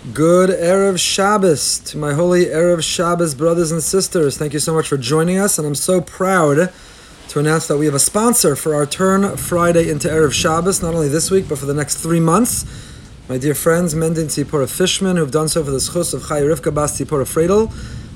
Good Erev Shabbos to my holy Erev Shabbos brothers and sisters. Thank you so much for joining us, and I'm so proud to announce that we have a sponsor for our turn Friday into Erev Shabbos, not only this week, but for the next three months. My dear friends, Mendin Tzipora Fishman, who've done so for the schus of Chai Rivka Bas Tzipora Fredel,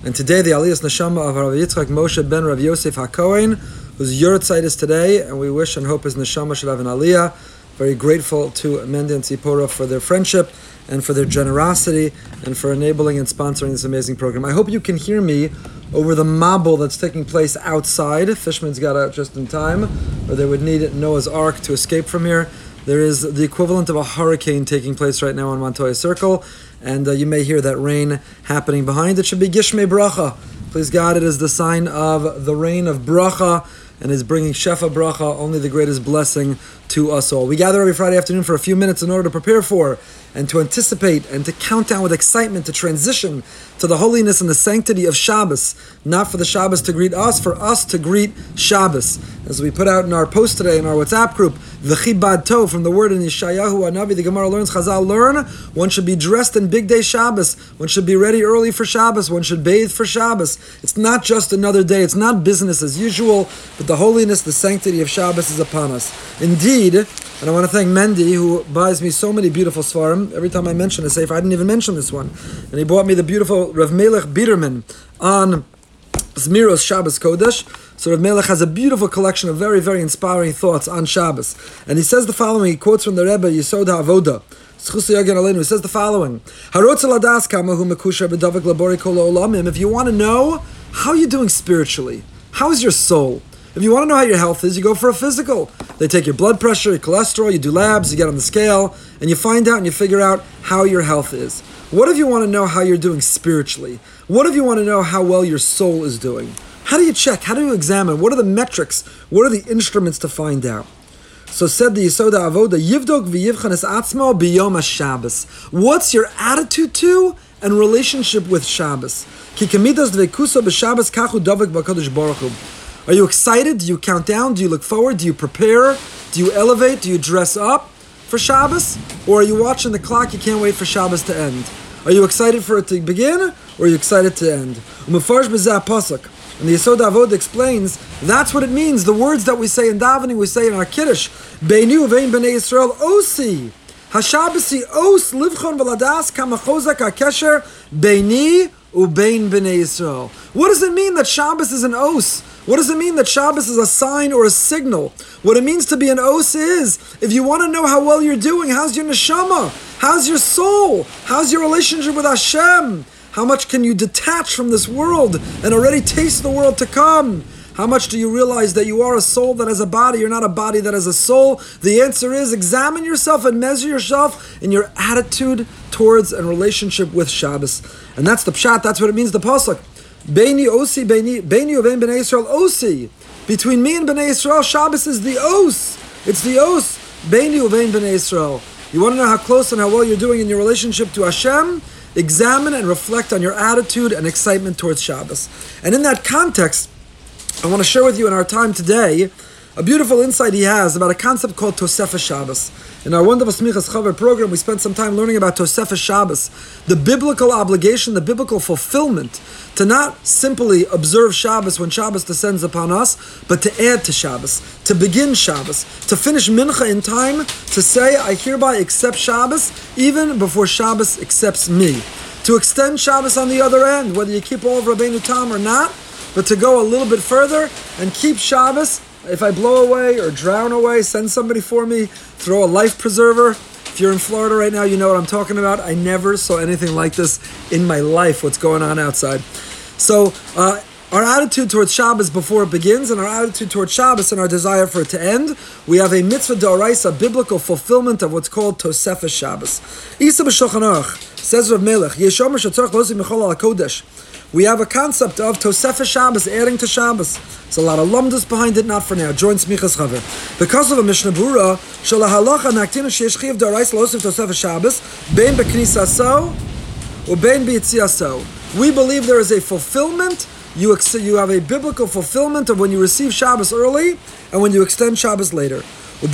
and today the Aliyas Neshama of Rav Yitzchak Moshe ben Rav Yosef HaKohen, whose Yurtzeit is today, and we wish and hope his Neshama should have an Aliyah. Very grateful to Mendin Tzipora for their friendship and for their generosity and for enabling and sponsoring this amazing program. I hope you can hear me over the mabul that's taking place outside. Fishman's got out just in time, or they would need Noah's Ark to escape from here. There is the equivalent of a hurricane taking place right now on Montoya Circle, and uh, you may hear that rain happening behind. It should be Gishme Bracha. Please God, it is the sign of the rain of Bracha and is bringing Shefa Bracha, only the greatest blessing to us all. We gather every Friday afternoon for a few minutes in order to prepare for and to anticipate and to count down with excitement to transition to the holiness and the sanctity of Shabbos, not for the Shabbos to greet us, for us to greet Shabbos. As we put out in our post today in our WhatsApp group, V'chibad to from the word in Yeshayahu Anavi, the Gemara learns, Chazal learn, one should be dressed in big day Shabbos, one should be ready early for Shabbos, one should bathe for Shabbos. It's not just another day, it's not business as usual, but the holiness, the sanctity of Shabbos is upon us. Indeed, and I want to thank Mendy, who buys me so many beautiful sfarim. Every time I mention a sefer, I didn't even mention this one. And he bought me the beautiful Rav Melech Biderman on Zmiros Shabbos Kodesh. So Rav Melech has a beautiful collection of very, very inspiring thoughts on Shabbos. And he says the following, he quotes from the Rebbe, Yisod HaAvoda. He says the following: If you want to know how you're doing spiritually, how is your soul? If you want to know how your health is, you go for a physical. They take your blood pressure, your cholesterol, you do labs, you get on the scale, and you find out and you figure out how your health is. What if you want to know how you're doing spiritually? What if you want to know how well your soul is doing? How do you check? How do you examine? What are the metrics? What are the instruments to find out? So said the Yisod HaAvoda, Yivdok v'yivchanes atzmo biyom Shabbos. What's your attitude to and relationship with Shabbos? Ki kamidas dvekuso b'Shabbos kachu davik b'kadosh baruch. Are you excited? Do you count down? Do you look forward? Do you prepare? Do you elevate? Do you dress up for Shabbos? Or are you watching the clock? You can't wait for Shabbos to end. Are you excited for it to begin? Or are you excited to end? And the Yisod Avod explains that's what it means. The words that we say in davening, we say in our kiddush, Beinu vein b'nei Yisrael osi. Hashabasi os livchon v'ladas kamachozak hakesher beini ubein b'nei Yisrael. What does it mean that Shabbos is an os? What does it mean that Shabbos is a sign or a signal? What it means to be an os is, if you want to know how well you're doing, how's your neshama? How's your soul? How's your relationship with Hashem? How much can you detach from this world and already taste the world to come? How much do you realize that you are a soul that has a body? You're not a body that has a soul. The answer is examine yourself and measure yourself in your attitude towards and relationship with Shabbos. And that's the pshat, that's what it means, the pasuk. Beini osi, beini uvein b'nei osi. Between me and b'nei Yisrael, Shabbos is the os. It's the os. Beini uvein b'nei Yisrael. You want to know how close and how well you're doing in your relationship to Hashem? Examine and reflect on your attitude and excitement towards Shabbos. And in that context, I want to share with you in our time today a beautiful insight he has about a concept called Tosefah Shabbos. In our wonderful Smichas Chaver program, we spent some time learning about Tosefah Shabbos, the biblical obligation, the biblical fulfillment to not simply observe Shabbos when Shabbos descends upon us, but to add to Shabbos, to begin Shabbos, to finish Mincha in time, to say, I hereby accept Shabbos even before Shabbos accepts me. To extend Shabbos on the other end, whether you keep all of Rabbeinu Tam or not, but to go a little bit further and keep Shabbos if I blow away or drown away, send somebody for me, throw a life preserver. If you're in Florida right now, you know what I'm talking about. I never saw anything like this in my life, what's going on outside. So, uh, our attitude towards Shabbos before it begins, and our attitude towards Shabbos and our desire for it to end, we have a mitzvah d'oraisa, biblical fulfillment of what's called Tosefah Shabbos. Isa says Rav Melech, Yeshomer shetzorach losi mechol kodesh we have a concept of Tosefah Shabbos, adding to Shabbos. There's a lot of lumdus behind it, not for now. Join Smichas Chaver. Because of a Mishnah Berurah, Shalahalacha Naktina Shesh Chiv Darais Losif Tosefah Shabbos, Bein Beknisaso, or Bein Beitziaso. We believe there is a fulfillment. You, ex- you have a biblical fulfillment of when you receive Shabbos early and when you extend Shabbos later. The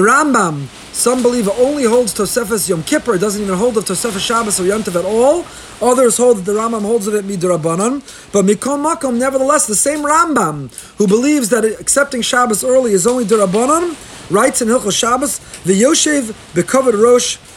Rambam, some believe, only holds Tosefes Yom Kippur. Doesn't even hold of Tosefes Shabbos or Yom Tov at all. Others hold that the Rambam holds of it midrabanan. But Mikon Makom, nevertheless, the same Rambam who believes that accepting Shabbos early is only dirabanan writes in Hilchos Shabbos, the Yoshev bekovered Rosh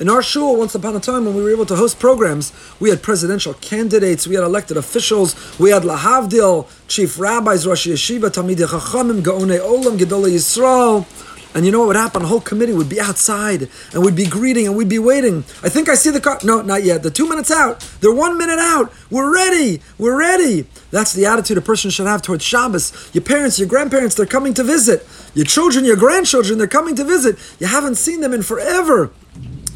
in our shul, once upon a time, when we were able to host programs, we had presidential candidates, we had elected officials, we had lahavdil, chief rabbis, Rosh Yeshiva, Talmidei Chachamim, Gaonei Olam, Gedolei Yisrael. And you know what would happen? The whole committee would be outside and we'd be greeting and we'd be waiting. I think I see the car. No, not yet. The two minutes out. They're one minute out. We're ready. We're ready. That's the attitude a person should have towards Shabbos. Your parents, your grandparents, they're coming to visit. Your children, your grandchildren, they're coming to visit. You haven't seen them in forever.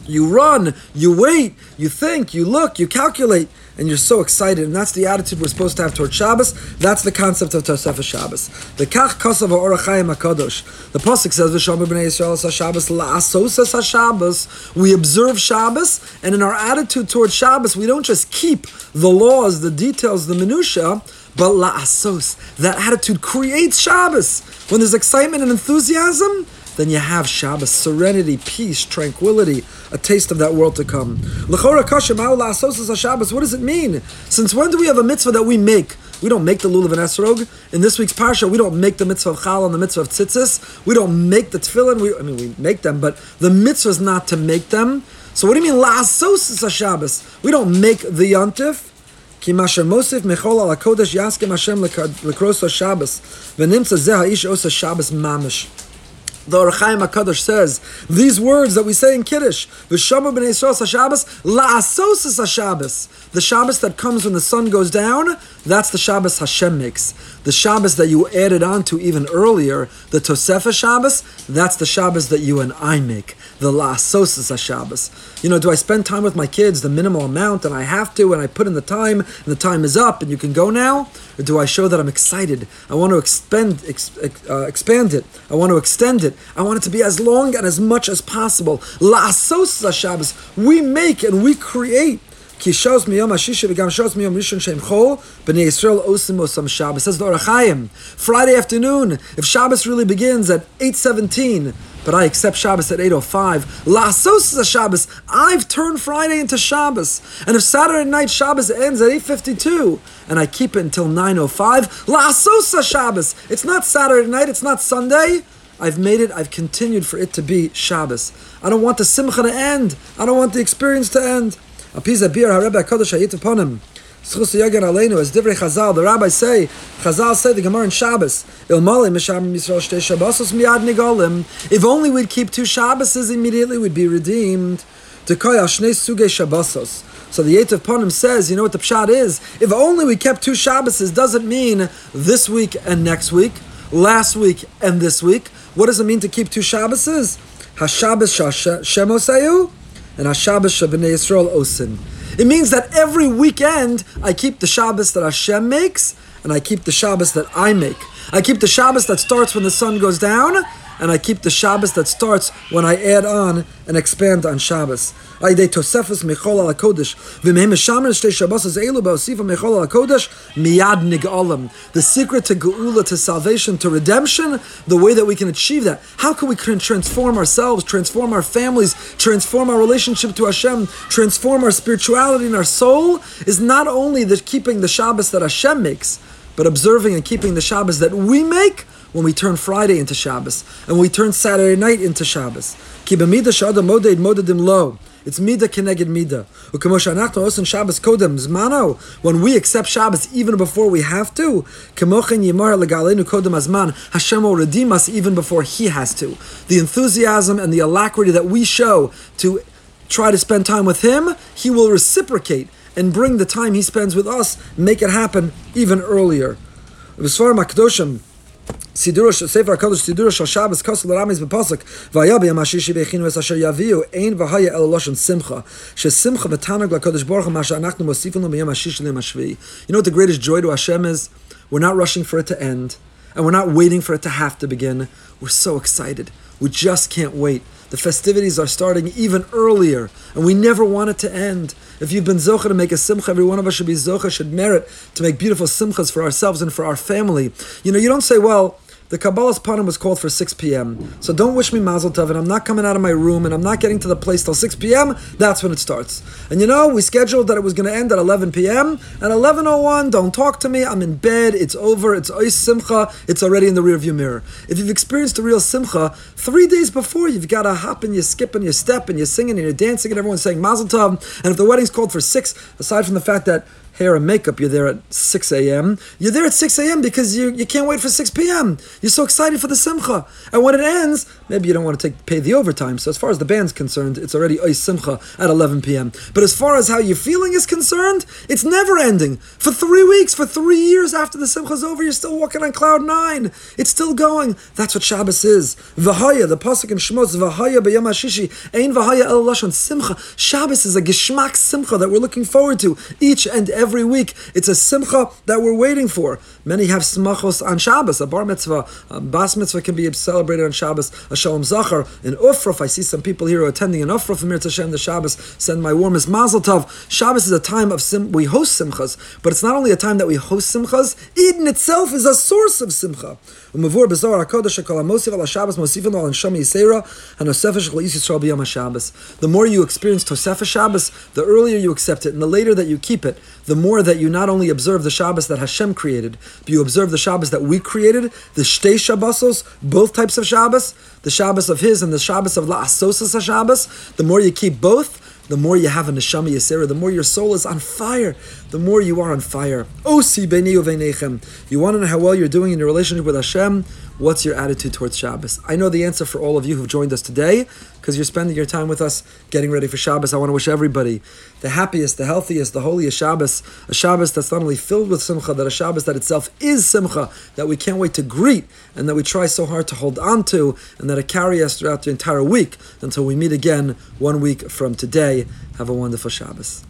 You run, you wait, you think, you look, you calculate, and you're so excited. And that's the attitude we're supposed to have toward Shabbos. That's the concept of Tosefah Shabbos. The Kach Kosav Ohr HaChaim HaKadosh. The Pasuk says, V'shomer b'nei Yisrael Shabbos la'asos Shabbos. We observe Shabbos, and in our attitude toward Shabbos, we don't just keep the laws, the details, the minutia, but la'asos. That attitude creates Shabbos. When there's excitement and enthusiasm, then you have Shabbos, serenity, peace, tranquility, a taste of that world to come. What does it mean? Since when do we have a mitzvah that we make? We don't make the lulav and esrog. In this week's parsha, we don't make the mitzvah of challah and the mitzvah of tzitzis. We don't make the tefillin. We, I mean, we make them, but the mitzvah is not to make them. So what do you mean la'asos Shabbos? We don't make the yontif. Ki masher mosif mechol al kodesh yaskem Hashem lekros Shabbos. V'nimtza zeh ha'ish osa Shabbos mamish the Ohr HaChaim HaKadosh says, these words that we say in Kiddush, V'shomer b'nei Yisrael HaShabbos, la'asos HaShabbos. The Shabbos that comes when the sun goes down, that's the Shabbos Hashem makes. The Shabbos that you added on to even earlier, the Tosefah Shabbos, that's the Shabbos that you and I make. The La'asos HaShabbos. You know, do I spend time with my kids the minimal amount and I have to and I put in the time and the time is up and you can go now? Or do I show that I'm excited? I want to expend, ex, uh, expand it. I want to extend it. I want it to be as long and as much as possible. La'asos Shabbos. We make and we create. Ki shows miyom ashisha v'gam. Says the Ohr HaChaim. Friday afternoon, if Shabbos really begins at 8.17, but I accept Shabbos at 8.05, la'asos Shabbos, I've turned Friday into Shabbos. And if Saturday night Shabbos ends at 8.52, and I keep it until 9.05, la'asos Shabbos. It's not Saturday night, it's not Sunday. I've made it, I've continued for it to be Shabbos. I don't want the simcha to end. I don't want the experience to end. Apiza bir harebe kadosh hayit upon him. Schus yagan aleinu as divrei Chazal. The rabbis say, Chazal say the Gemara in Shabbos. Il mali misham Yisrael shtei Shabbosos miyad nigolim. If only we'd keep two Shabboses immediately, we'd be redeemed. Dekoy al shnei suge Shabbosos. So the Yetav Ponim says, you know what the pshat is? If only we kept two Shabboses, doesn't mean this week and next week, last week and this week. What does it mean to keep two Shabboses? Hashabbos Shemosayu and Hashabbos Shabbat Yisrael Osin. It means that every weekend I keep the Shabbos that Hashem makes and I keep the Shabbos that I make. I keep the Shabbos that starts when the sun goes down and I keep the Shabbos that starts when I add on and expand on Shabbos. The secret to geula, to salvation, to redemption, the way that we can achieve that. How can we transform ourselves, transform our families, transform our relationship to Hashem, transform our spirituality and our soul, is not only the keeping the Shabbos that Hashem makes, but observing and keeping the Shabbos that we make when we turn Friday into Shabbos and when we turn Saturday night into Shabbos. It's mida keneged mida. Shabbos kodem zmano. When we accept Shabbos even before we have to, kemochen yimar legalenu kodem azman. Hashem will redeem us even before He has to. The enthusiasm and the alacrity that we show to try to spend time with Him, He will reciprocate and bring the time He spends with us, make it happen even earlier. V'svar makdoshim Sidura Sefer HaKadosh Sidura Shal Shabbos Kosel Ramis B'Pasuk V'aya B'yam HaShishi B'Echinu Es Asher Yaviu Ein V'haya El Simcha She Simcha Baruch Masha Anachnu Mosifin Lo L'Yam HaShvi You know what the greatest joy to Hashem is? We're not rushing for it to end and we're not waiting for it to have to begin. We're so excited. We just can't wait. The festivities are starting even earlier, and we never want it to end. If you've been zocha to make a simcha, every one of us should be zocha, should merit to make beautiful simchas for ourselves and for our family. You know, you don't say, well, the Kabbalas Panim was called for 6 p.m. So don't wish me Mazel Tov, and I'm not coming out of my room, and I'm not getting to the place till 6 p.m. That's when it starts. And you know, we scheduled that it was going to end at 11 p.m. At 11:01, don't talk to me. I'm in bed. It's over. It's Ois Simcha. It's already in the rearview mirror. If you've experienced a real Simcha, three days before, you've got to hop and you skip and you step and you're singing and you're dancing and everyone's saying Mazel Tov. And if the wedding's called for six, aside from the fact that hair and makeup, you're there at 6 a.m. You're there at 6 a.m. because you, you can't wait for 6 p.m. You're so excited for the simcha. And when it ends, maybe you don't want to take pay the overtime. So as far as the band's concerned, it's already ois simcha at 11 p.m. But as far as how you're feeling is concerned, it's never ending. For three weeks, for three years after the simcha's over, you're still walking on cloud nine. It's still going. That's what Shabbos is. Vahaya, the pasuk in Shmos, Vahaya b'yam hashishi, ein Vahaya el lashon simcha. Shabbos is a geshmak simcha that we're looking forward to each and every every week. It's a simcha that we're waiting for. Many have smachos on Shabbos. A bar mitzvah, a bas mitzvah can be celebrated on Shabbos. A shalom zachar, an ufruf. I see some people here attending an ufruf. Amir Hashem the Shabbos. Send my warmest mazel tov. Shabbos is a time of sim. We host simchas, but it's not only a time that we host simchas. Eden itself is a source of simcha. ומבואר בזוהר הקודש שכל המוסיף על השבס מוסיפים לו על נשום יסרה הנוספת של איס ישראל ביום השבס. The more you experience Tosefah Shabbos, the earlier you accept it and the later that you keep it, the more that you not only observe the Shabbos that Hashem created, but you observe the Shabbos that we created, the Shtei Shabbosos, both types of Shabbos, the Shabbos of his and the Shabbos of La Asosas Shabbos, the more you keep both, the more you have a neshama yisera, the more your soul is on fire, the more you are on fire. Osi uveinechem. You want to know how well you're doing in your relationship with Hashem? What's your attitude towards Shabbos? I know the answer for all of you who've joined us today because you're spending your time with us getting ready for Shabbos. I want to wish everybody the happiest, the healthiest, the holiest Shabbos. A Shabbos that's not only filled with simcha, that a Shabbos that itself is simcha, that we can't wait to greet and that we try so hard to hold on to, and that it carry us throughout the entire week until we meet again one week from today. Have a wonderful Shabbos.